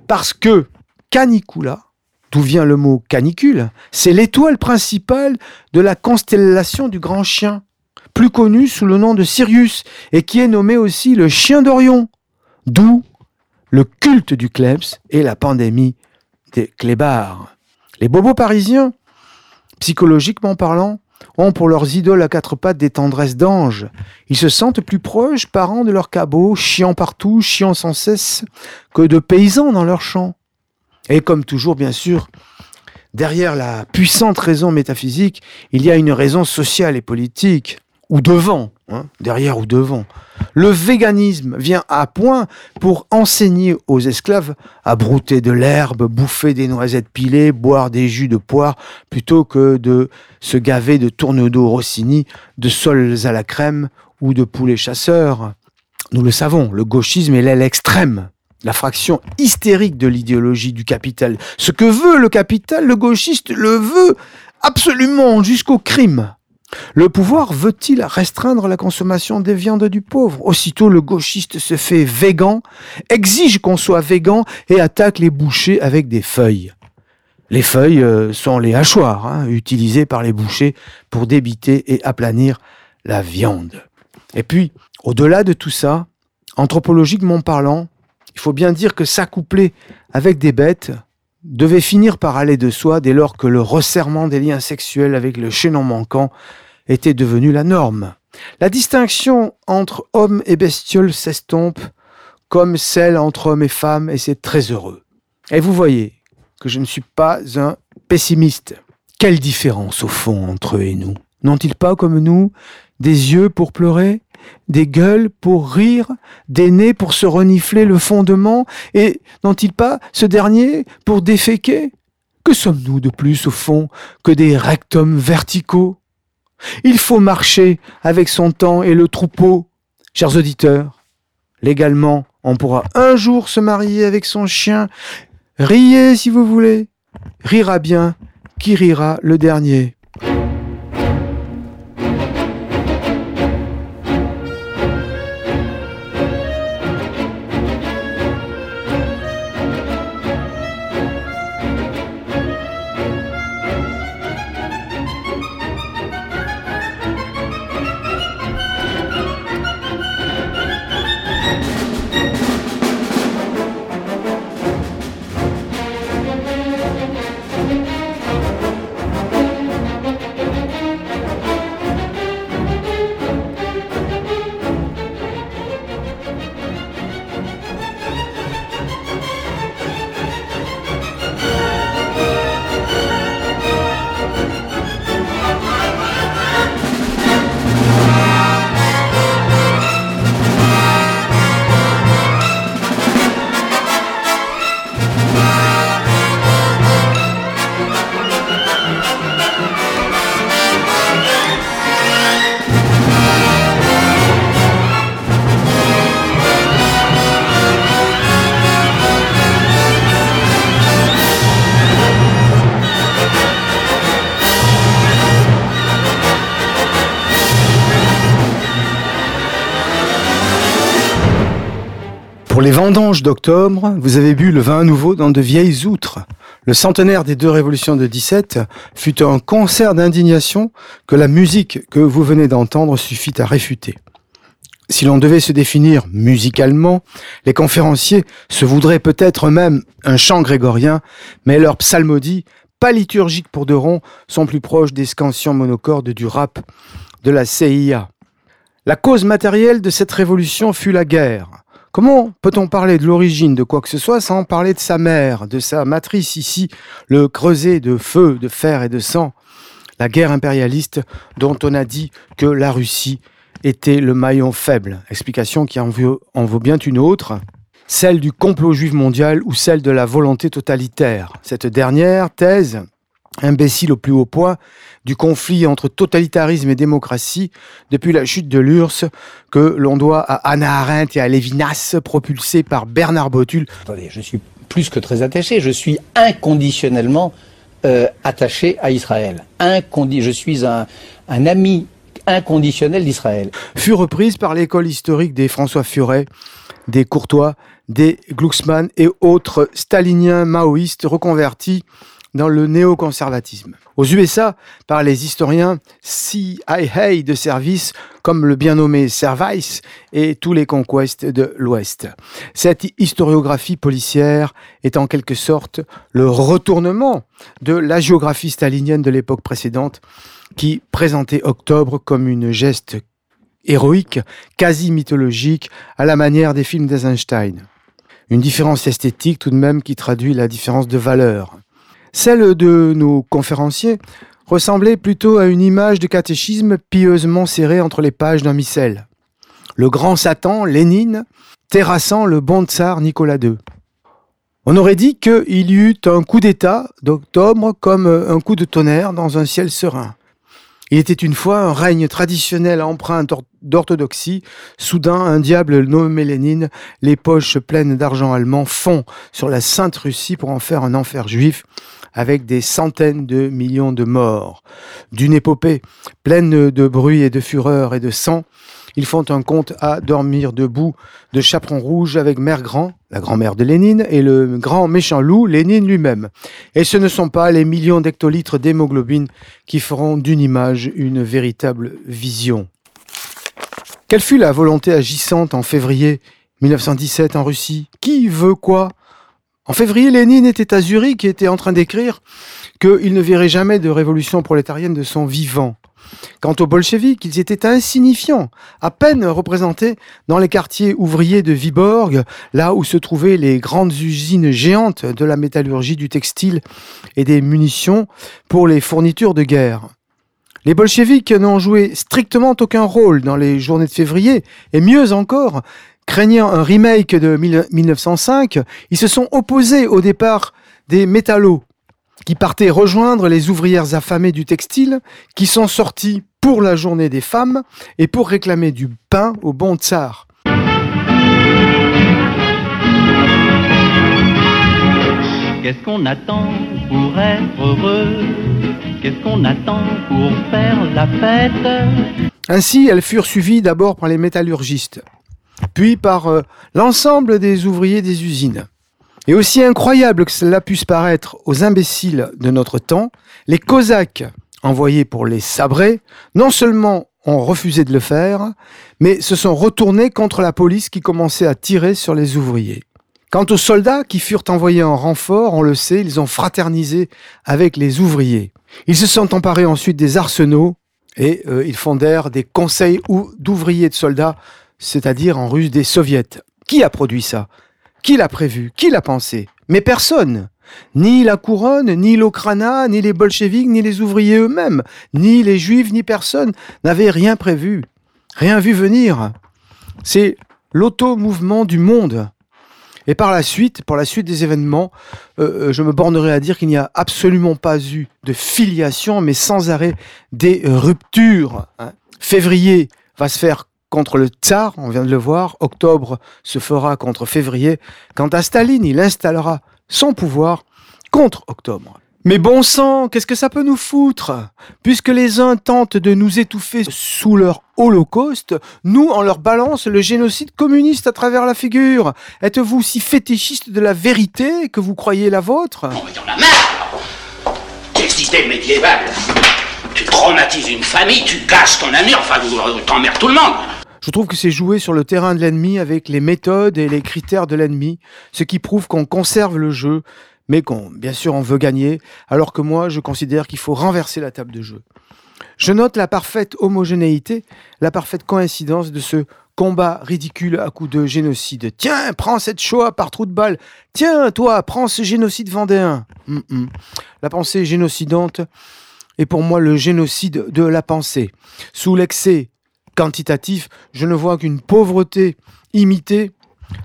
parce que Canicula, d'où vient le mot canicule, c'est l'étoile principale de la constellation du grand chien, plus connu sous le nom de Sirius, et qui est nommé aussi le chien d'Orion, d'où le culte du Klebs et la pandémie des clébards. Les bobos parisiens, psychologiquement parlant, ont pour leurs idoles à quatre pattes des tendresses d'anges. Ils se sentent plus proches, parents de leurs cabots, chiant partout, chiant sans cesse, que de paysans dans leurs champs. Et comme toujours, bien sûr, derrière la puissante raison métaphysique, il y a une raison sociale et politique, ou devant, hein, derrière ou devant. Le véganisme vient à point pour enseigner aux esclaves à brouter de l'herbe, bouffer des noisettes pilées, boire des jus de poire, plutôt que de se gaver de tourneaux rossini, de sols à la crème ou de poulets chasseurs. Nous le savons, le gauchisme est l'aile extrême la fraction hystérique de l'idéologie du capital. Ce que veut le capital, le gauchiste le veut absolument jusqu'au crime. Le pouvoir veut-il restreindre la consommation des viandes du pauvre? Aussitôt le gauchiste se fait végan, exige qu'on soit végan et attaque les bouchers avec des feuilles. Les feuilles euh, sont les hachoirs hein, utilisés par les bouchers pour débiter et aplanir la viande. Et puis, au-delà de tout ça, anthropologiquement parlant, il faut bien dire que s'accoupler avec des bêtes devait finir par aller de soi dès lors que le resserrement des liens sexuels avec le chaînon manquant était devenu la norme. La distinction entre homme et bestiole s'estompe comme celle entre homme et femme et c'est très heureux. Et vous voyez que je ne suis pas un pessimiste. Quelle différence au fond entre eux et nous? N'ont-ils pas comme nous des yeux pour pleurer? Des gueules pour rire, des nez pour se renifler le fondement, et n'ont-ils pas ce dernier pour déféquer? Que sommes-nous de plus au fond que des rectums verticaux? Il faut marcher avec son temps et le troupeau. Chers auditeurs, légalement, on pourra un jour se marier avec son chien. Riez si vous voulez. Rira bien qui rira le dernier? Pour les vendanges d'octobre, vous avez bu le vin nouveau dans de vieilles outres. Le centenaire des deux révolutions de 17 fut un concert d'indignation que la musique que vous venez d'entendre suffit à réfuter. Si l'on devait se définir musicalement, les conférenciers se voudraient peut-être même un chant grégorien, mais leurs psalmodies, pas liturgiques pour de rond, sont plus proches des scansions monocordes du rap de la CIA. La cause matérielle de cette révolution fut la guerre. Comment peut-on parler de l'origine de quoi que ce soit sans parler de sa mère, de sa matrice ici, le creuset de feu, de fer et de sang La guerre impérialiste dont on a dit que la Russie était le maillon faible? Explication qui en vaut, en vaut bien une autre, celle du complot juif mondial ou celle de la volonté totalitaire. Cette dernière thèse, imbécile au plus haut point, du conflit entre totalitarisme et démocratie depuis la chute de l'URSS que l'on doit à Anna Arendt et à Lévinas, propulsé par Bernard Botul. Attendez, je suis plus que très attaché, je suis inconditionnellement euh, attaché à Israël. Incondi je suis un, un ami inconditionnel d'Israël. Fut reprise par l'école historique des François Furet, des Courtois, des Glucksmann et autres staliniens maoïstes reconvertis dans le néoconservatisme. Aux USA, par les historiens CIA de service comme le bien nommé Service et tous les conquests de l'Ouest. Cette historiographie policière est en quelque sorte le retournement de la géographie stalinienne de l'époque précédente qui présentait Octobre comme une geste héroïque, quasi mythologique, à la manière des films d'Eisenstein. Une différence esthétique tout de même qui traduit la différence de valeur. Celle de nos conférenciers ressemblait plutôt à une image de catéchisme pieusement serrée entre les pages d'un missel. Le grand Satan, Lénine, terrassant le bon tsar Nicolas II. On aurait dit qu'il y eut un coup d'État d'octobre comme un coup de tonnerre dans un ciel serein. Il était une fois un règne traditionnel empreint d'orthodoxie. Soudain, un diable nommé Lénine, les poches pleines d'argent allemand, fond sur la Sainte Russie pour en faire un enfer juif avec des centaines de millions de morts. D'une épopée pleine de bruit et de fureur et de sang, ils font un conte à dormir debout de Chaperon Rouge avec Mère Grand, la grand-mère de Lénine, et le grand méchant loup, Lénine lui-même. Et ce ne sont pas les millions d'hectolitres d'hémoglobine qui feront d'une image une véritable vision. Quelle fut la volonté agissante en février 1917 en Russie? Qui veut quoi? En février, Lénine était à Zurich et était en train d'écrire qu'il ne verrait jamais de révolution prolétarienne de son vivant. Quant aux bolcheviks, ils étaient insignifiants, à peine représentés dans les quartiers ouvriers de Viborg, là où se trouvaient les grandes usines géantes de la métallurgie, du textile et des munitions pour les fournitures de guerre. Les bolcheviks n'ont joué strictement aucun rôle dans les journées de février, et mieux encore, craignant un remake de 1905, ils se sont opposés au départ des métallos, qui partaient rejoindre les ouvrières affamées du textile, qui sont sorties pour la journée des femmes et pour réclamer du pain au bon tsar. Qu'est-ce qu'on attend pour être heureux? Qu'est-ce qu'on attend pour faire la fête Ainsi, elles furent suivies d'abord par les métallurgistes, puis par euh, l'ensemble des ouvriers des usines. Et aussi incroyable que cela puisse paraître aux imbéciles de notre temps, les Cosaques envoyés pour les sabrer, non seulement ont refusé de le faire, mais se sont retournés contre la police qui commençait à tirer sur les ouvriers. Quant aux soldats qui furent envoyés en renfort, on le sait, ils ont fraternisé avec les ouvriers. Ils se sont emparés ensuite des arsenaux et euh, ils fondèrent des conseils d'ouvriers de soldats, c'est-à-dire en russe des soviets. Qui a produit ça? Qui l'a prévu? Qui l'a pensé? Mais personne ni la couronne, ni l'Okrana, ni les bolcheviks, ni les ouvriers eux-mêmes, ni les juifs, ni personne n'avaient rien prévu, rien vu venir. C'est l'auto-mouvement du monde. Et par la suite, pour la suite des événements, euh, euh, je me bornerai à dire qu'il n'y a absolument pas eu de filiation, mais sans arrêt des ruptures. Hein. Février va se faire contre le tsar, on vient de le voir. Octobre se fera contre février. Quant à Staline, il installera son pouvoir contre Octobre. Mais bon sang, qu'est-ce que ça peut nous foutre? Puisque les uns tentent de nous étouffer sous leur holocauste, nous, on leur balance le génocide communiste à travers la figure. Êtes-vous si fétichiste de la vérité que vous croyez la vôtre? On en a marre Quel système médiéval Tu traumatises une famille, tu casses ton ami, enfin, t'emmerdes tout le monde. Je trouve que c'est jouer sur le terrain de l'ennemi avec les méthodes et les critères de l'ennemi, ce qui prouve qu'on conserve le jeu, mais qu'on, bien sûr, on veut gagner, alors que moi, je considère qu'il faut renverser la table de jeu. Je note la parfaite homogénéité, la parfaite coïncidence de ce combat ridicule à coup de génocide. Tiens, prends cette Shoah par trou de balle. Tiens, toi, prends ce génocide vendéen. La pensée génocidante est pour moi le génocide de la pensée. Sous l'excès quantitatif, je ne vois qu'une pauvreté imitée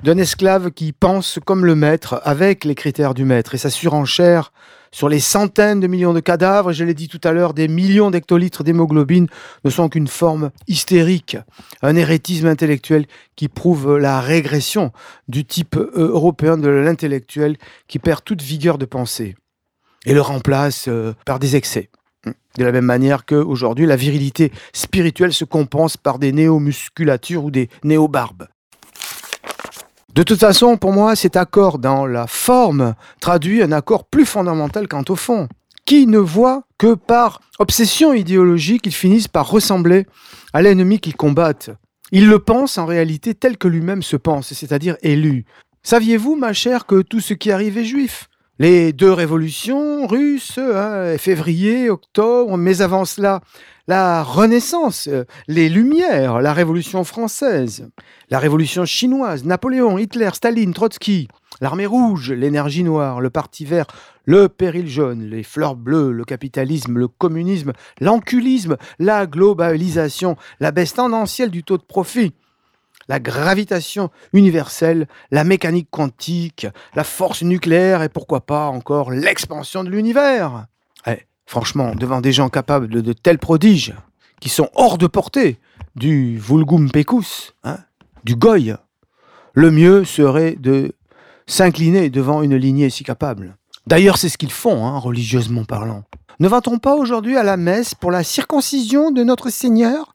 d'un esclave qui pense comme le maître, avec les critères du maître, et sa surenchère sur les centaines de millions de cadavres, je l'ai dit tout à l'heure, des millions d'hectolitres d'hémoglobine ne sont qu'une forme hystérique, un hérétisme intellectuel qui prouve la régression du type euh, européen de l'intellectuel qui perd toute vigueur de pensée et le remplace euh, par des excès. De la même manière qu'aujourd'hui, la virilité spirituelle se compense par des néomusculatures ou des néobarbes. De toute façon, pour moi, cet accord dans la forme traduit un accord plus fondamental quant au fond. Qui ne voit que par obsession idéologique, ils finissent par ressembler à l'ennemi qu'ils combattent. Ils le pensent en réalité tel que lui-même se pense, c'est-à-dire élu. Saviez-vous, ma chère, que tout ce qui arrive est juif les deux révolutions russes, hein, février, octobre, mais avant cela, la Renaissance, euh, les Lumières, la Révolution française, la Révolution chinoise, Napoléon, Hitler, Staline, Trotsky, l'armée rouge, l'énergie noire, le parti vert, le péril jaune, les fleurs bleues, le capitalisme, le communisme, l'enculisme, la globalisation, la baisse tendancielle du taux de profit, la gravitation universelle, la mécanique quantique, la force nucléaire et pourquoi pas encore l'expansion de l'univers. Eh, franchement, devant des gens capables de, tels prodiges, qui sont hors de portée du vulgum pecus, hein, du goy, le mieux serait de s'incliner devant une lignée si capable. D'ailleurs, c'est ce qu'ils font, hein, religieusement parlant. Ne va-t-on pas aujourd'hui à la messe pour la circoncision de notre Seigneur?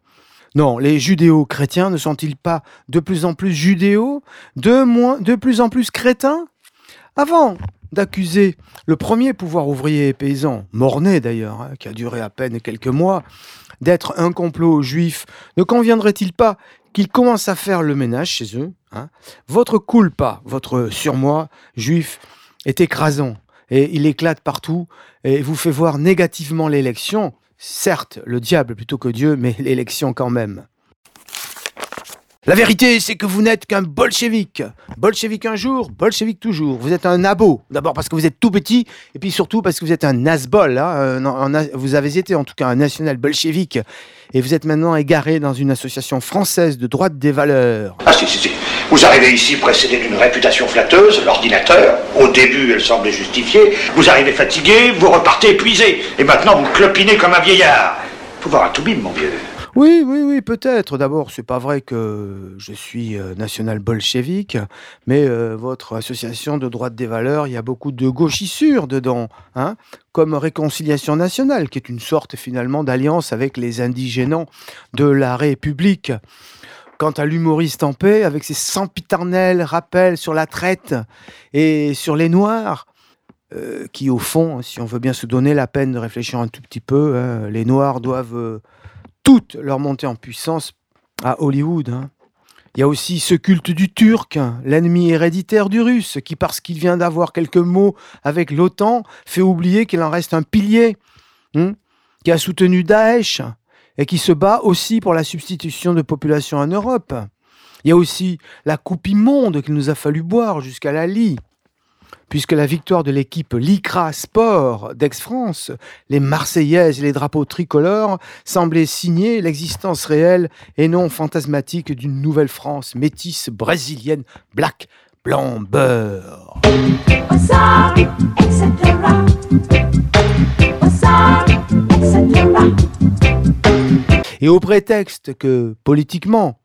Non, les judéo-chrétiens ne sont-ils pas de plus en plus judéo, de, moins, de plus en plus crétins? Avant d'accuser le premier pouvoir ouvrier et paysan, morné d'ailleurs, hein, qui a duré à peine quelques mois, d'être un complot juif, ne conviendrait-il pas qu'ils commencent à faire le ménage chez eux hein? Votre culpa, votre surmoi juif, est écrasant et il éclate partout et vous fait voir négativement l'élection Certes, le diable plutôt que Dieu, mais l'élection quand même. La vérité, c'est que vous n'êtes qu'un bolchevique. Bolchevique un jour, bolchevique toujours. Vous êtes un abo. D'abord parce que vous êtes tout petit, et puis surtout parce que vous êtes un nasbol. Hein. vous avez été en tout cas un national bolchevique, et vous êtes maintenant égaré dans une association française de droite des valeurs. Ah si, si, si. Vous arrivez ici précédé d'une réputation flatteuse, l'ordinateur. Au début, elle semblait justifiée. Vous arrivez fatigué, vous repartez épuisé. Et maintenant, vous clopinez comme un vieillard. Faut voir un toubib, mon vieux. Oui, oui, oui, peut-être. D'abord, c'est pas vrai que je suis euh, national bolchevique, mais euh, votre association de droite des valeurs, il y a beaucoup de gauchissures dedans, hein, comme Réconciliation nationale, qui est une sorte finalement d'alliance avec les indigénants de la République. Quant à l'humoriste en paix, avec ses sempiternels rappels sur la traite et sur les Noirs, euh, qui au fond, si on veut bien se donner la peine de réfléchir un tout petit peu, hein, les Noirs doivent toute leur montée en puissance à Hollywood. Hein. Il y a aussi ce culte du Turc, l'ennemi héréditaire du Russe, qui parce qu'il vient d'avoir quelques mots avec l'OTAN, fait oublier qu'il en reste un pilier, hein, qui a soutenu Daesh, et qui se bat aussi pour la substitution de population en Europe. Il y a aussi la coupe immonde qu'il nous a fallu boire jusqu'à la lie, puisque la victoire de l'équipe Lycra Sport d'Aix-France, les Marseillaises et les drapeaux tricolores semblaient signer l'existence réelle et non fantasmatique d'une nouvelle France métisse brésilienne, black, blanc, beurre. Et au prétexte que, politiquement,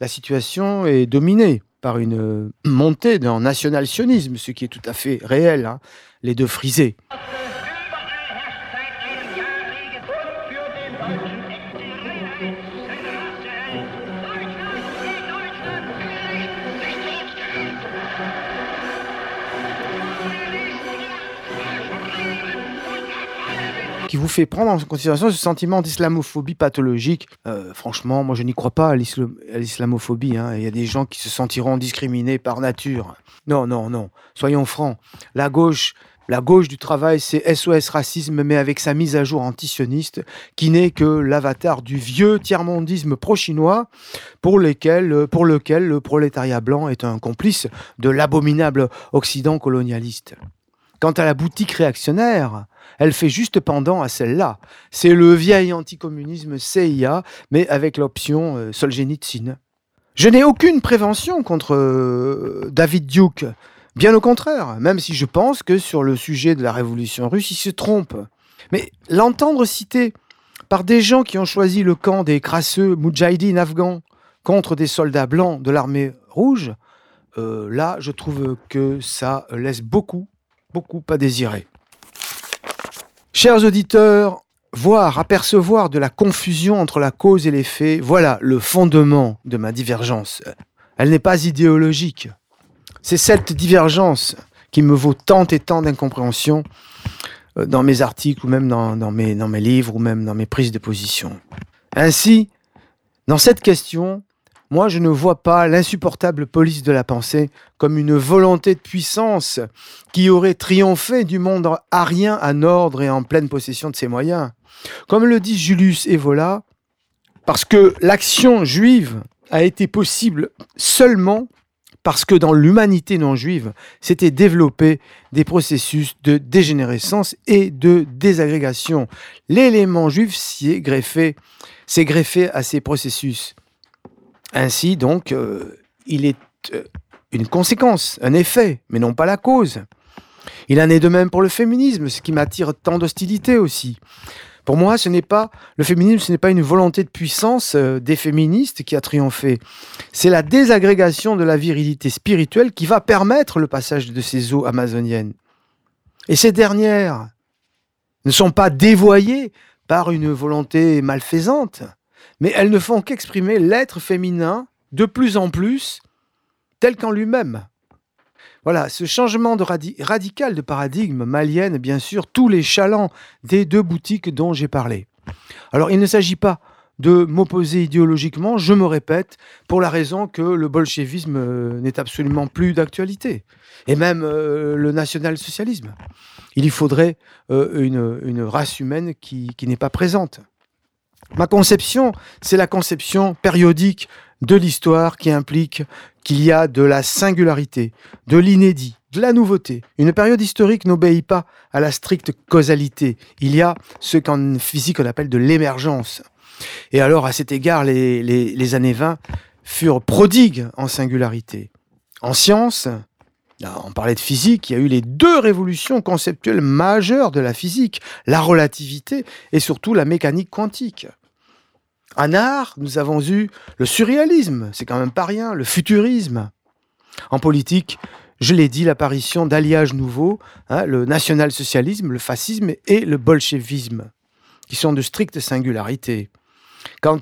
la situation est dominée par une montée d'un national-sionisme, ce qui est tout à fait réel, hein, les deux frisés. Qui vous fait prendre en considération ce sentiment d'islamophobie pathologique. Euh, franchement, moi je n'y crois pas à l'islamophobie. Hein. Il y a des gens qui se sentiront discriminés par nature. Non, non, non. Soyons francs. La gauche la gauche du travail, c'est SOS racisme, mais avec sa mise à jour antisioniste, qui n'est que l'avatar du vieux tiers-mondisme pro-chinois, pour, pour lequel le prolétariat blanc est un complice de l'abominable Occident colonialiste. Quant à la boutique réactionnaire, elle fait juste pendant à celle-là. C'est le vieil anticommunisme CIA, mais avec l'option euh, Solzhenitsyn. Je n'ai aucune prévention contre euh, David Duke, Bien au contraire, même si je pense que sur le sujet de la révolution russe, il se trompe. Mais l'entendre cité par des gens qui ont choisi le camp des crasseux moudjahidines afghans contre des soldats blancs de l'armée rouge, euh, là, je trouve que ça laisse beaucoup, beaucoup à désirer. Chers auditeurs, voir, apercevoir de la confusion entre la cause et les faits, voilà le fondement de ma divergence. Elle n'est pas idéologique, c'est cette divergence qui me vaut tant et tant d'incompréhension euh, dans mes articles ou même dans, dans mes livres ou même dans mes prises de position. Ainsi, dans cette question, moi je ne vois pas l'insupportable police de la pensée comme une volonté de puissance qui aurait triomphé du monde arien en ordre et en pleine possession de ses moyens. Comme le dit Julius Evola, parce que l'action juive a été possible seulement parce que dans l'humanité non juive s'étaient développés des processus de dégénérescence et de désagrégation. L'élément juif s'y greffé, s'est greffé à ces processus. Ainsi, donc, euh, il est euh, une conséquence, un effet, mais non pas la cause. Il en est de même pour le féminisme, ce qui m'attire tant d'hostilité aussi. Pour moi, ce n'est pas le féminisme, ce n'est pas une volonté de puissance euh, des féministes qui a triomphé. C'est la désagrégation de la virilité spirituelle qui va permettre le passage de ces eaux amazoniennes. Et ces dernières ne sont pas dévoyées par une volonté malfaisante, mais elles ne font qu'exprimer l'être féminin de plus en plus tel qu'en lui-même. Voilà, ce changement radical de paradigme malienne, bien sûr, tous les chalands des deux boutiques dont j'ai parlé. Alors, il ne s'agit pas de m'opposer idéologiquement, je me répète, pour la raison que le bolchevisme euh, n'est absolument plus d'actualité, et même euh, le national-socialisme. Il y faudrait euh, une, race humaine qui n'est pas présente. Ma conception, c'est la conception périodique de l'histoire qui implique qu'il y a de la singularité, de l'inédit, de la nouveauté. Une période historique n'obéit pas à la stricte causalité. Il y a ce qu'en physique on appelle de l'émergence. Et alors, à cet égard, les, années 20 furent prodigues en singularité. En science, on parlait de physique, il y a eu les deux révolutions conceptuelles majeures de la physique, la relativité et surtout la mécanique quantique. En art, nous avons eu le surréalisme, c'est quand même pas rien, le futurisme. En politique, je l'ai dit, l'apparition d'alliages nouveaux, hein, le national-socialisme, le fascisme et le bolchevisme, qui sont de strictes singularités. Quant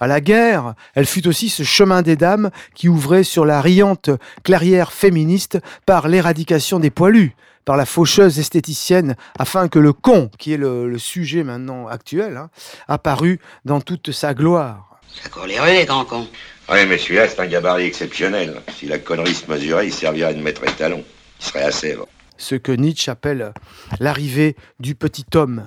à la guerre, elle fut aussi ce chemin des dames qui ouvrait sur la riante clairière féministe par l'éradication des poilus, par la faucheuse esthéticienne afin que le con, qui est le, sujet maintenant actuel, hein, apparût dans toute sa gloire. Ça court les rues, les grands cons. Oui, mais celui-là, c'est un gabarit exceptionnel. Si la connerie se mesurait, il servirait de maître étalon. Il serait assez. Ce que Nietzsche appelle l'arrivée du petit homme.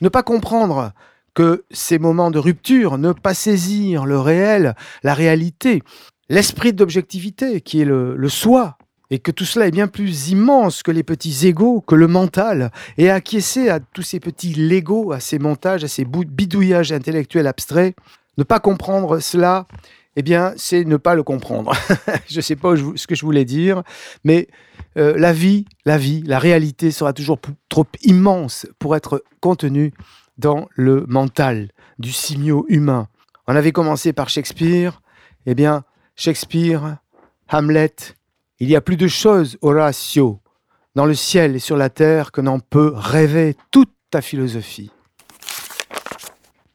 Ne pas comprendre que ces moments de rupture, ne pas saisir le réel, la réalité, l'esprit d'objectivité qui est le, soi, et que tout cela est bien plus immense que les petits égaux, que le mental, et acquiescer à tous ces petits légos, à ces montages, à ces bidouillages intellectuels abstraits, ne pas comprendre cela, eh bien, c'est ne pas le comprendre. [laughs] je ne sais pas ce que je voulais dire, mais euh, la vie, la vie, la réalité sera toujours trop immense pour être contenue dans le mental du simio humain. On avait commencé par Shakespeare, eh bien, Shakespeare, Hamlet, il y a plus de choses, Horatio, dans le ciel et sur la terre que n'en peut rêver toute ta philosophie.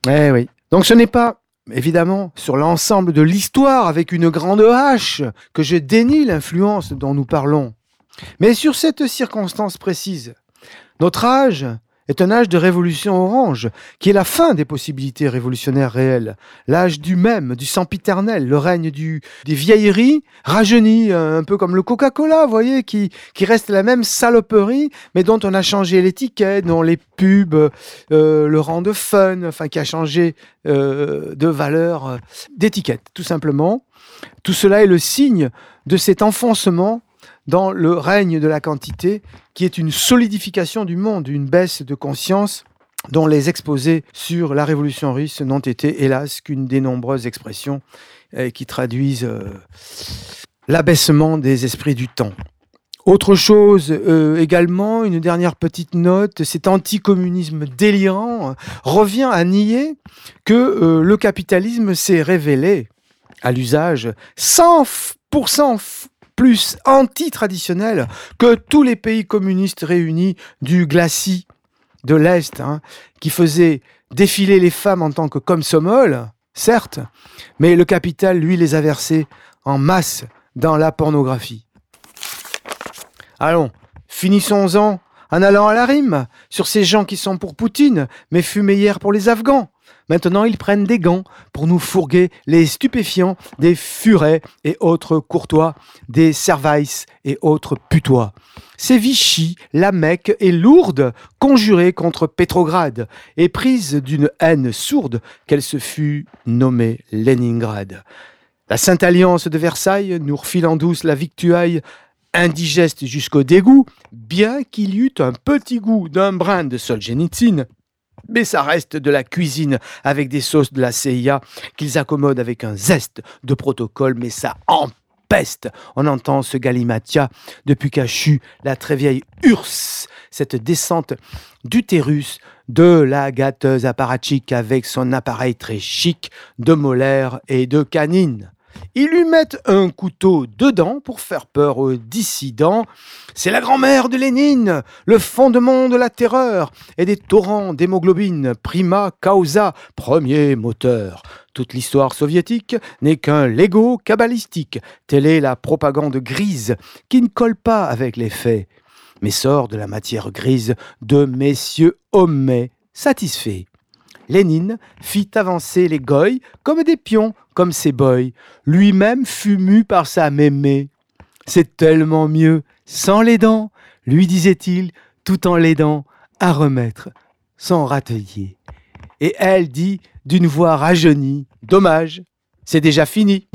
Eh oui. Donc ce n'est pas, évidemment, sur l'ensemble de l'histoire avec une grande hache que je dénie l'influence dont nous parlons, mais sur cette circonstance précise. Notre âge est un âge de révolution orange, qui est la fin des possibilités révolutionnaires réelles, l'âge du même, du sempiternel, le règne du, des vieilleries rajeunies, euh, un peu comme le Coca-Cola, vous voyez, qui, qui reste la même saloperie, mais dont on a changé l'étiquette, dont les pubs euh, le rendent fun, enfin qui a changé euh, de valeur d'étiquette, tout simplement. Tout cela est le signe de cet enfoncement dans le règne de la quantité, qui est une solidification du monde, une baisse de conscience dont les exposés sur la révolution russe n'ont été, hélas, qu'une des nombreuses expressions euh, qui traduisent euh, l'abaissement des esprits du temps. Autre chose euh, également, une dernière petite note, cet anticommunisme délirant revient à nier que le capitalisme s'est révélé à l'usage 100% plus anti-traditionnel que tous les pays communistes réunis du glacis de l'Est, hein, qui faisaient défiler les femmes en tant que komsomol, certes, mais le capital, lui, les a versés en masse dans la pornographie. Allons, finissons-en en allant à la rime sur ces gens qui sont pour Poutine, mais fumés hier pour les Afghans. Maintenant, ils prennent des gants pour nous fourguer les stupéfiants des furets et autres courtois, des services et autres putois. C'est Vichy, la Mecque et Lourdes, conjurées contre Pétrograd, et d'une haine sourde qu'elle se fut nommée Leningrad. La Sainte Alliance de Versailles nous refile en douce la victuaille indigeste jusqu'au dégoût, bien qu'il y eût un petit goût d'un brin de Solzhenitsyn mais ça reste de la cuisine avec des sauces de la CIA qu'ils accommodent avec un zeste de protocole, mais ça empeste. On entend ce galimatia depuis qu'a chu la très vieille URSS, cette descente d'utérus de la gâteuse apparatchik avec son appareil très chic de molaires et de canines. Ils lui mettent un couteau dedans pour faire peur aux dissidents. C'est la grand-mère de Lénine, le fondement de la terreur et des torrents d'hémoglobine, prima causa, premier moteur. Toute l'histoire soviétique n'est qu'un Lego cabalistique. Telle est la propagande grise qui ne colle pas avec les faits, mais sort de la matière grise de messieurs Homais satisfaits. Lénine fit avancer les goy comme des pions, comme ses boys. Lui-même fut mu par sa mémé. C'est tellement mieux sans les dents, lui disait-il, tout en l'aidant à remettre son râtelier. Et elle dit d'une voix rajeunie Dommage, c'est déjà fini.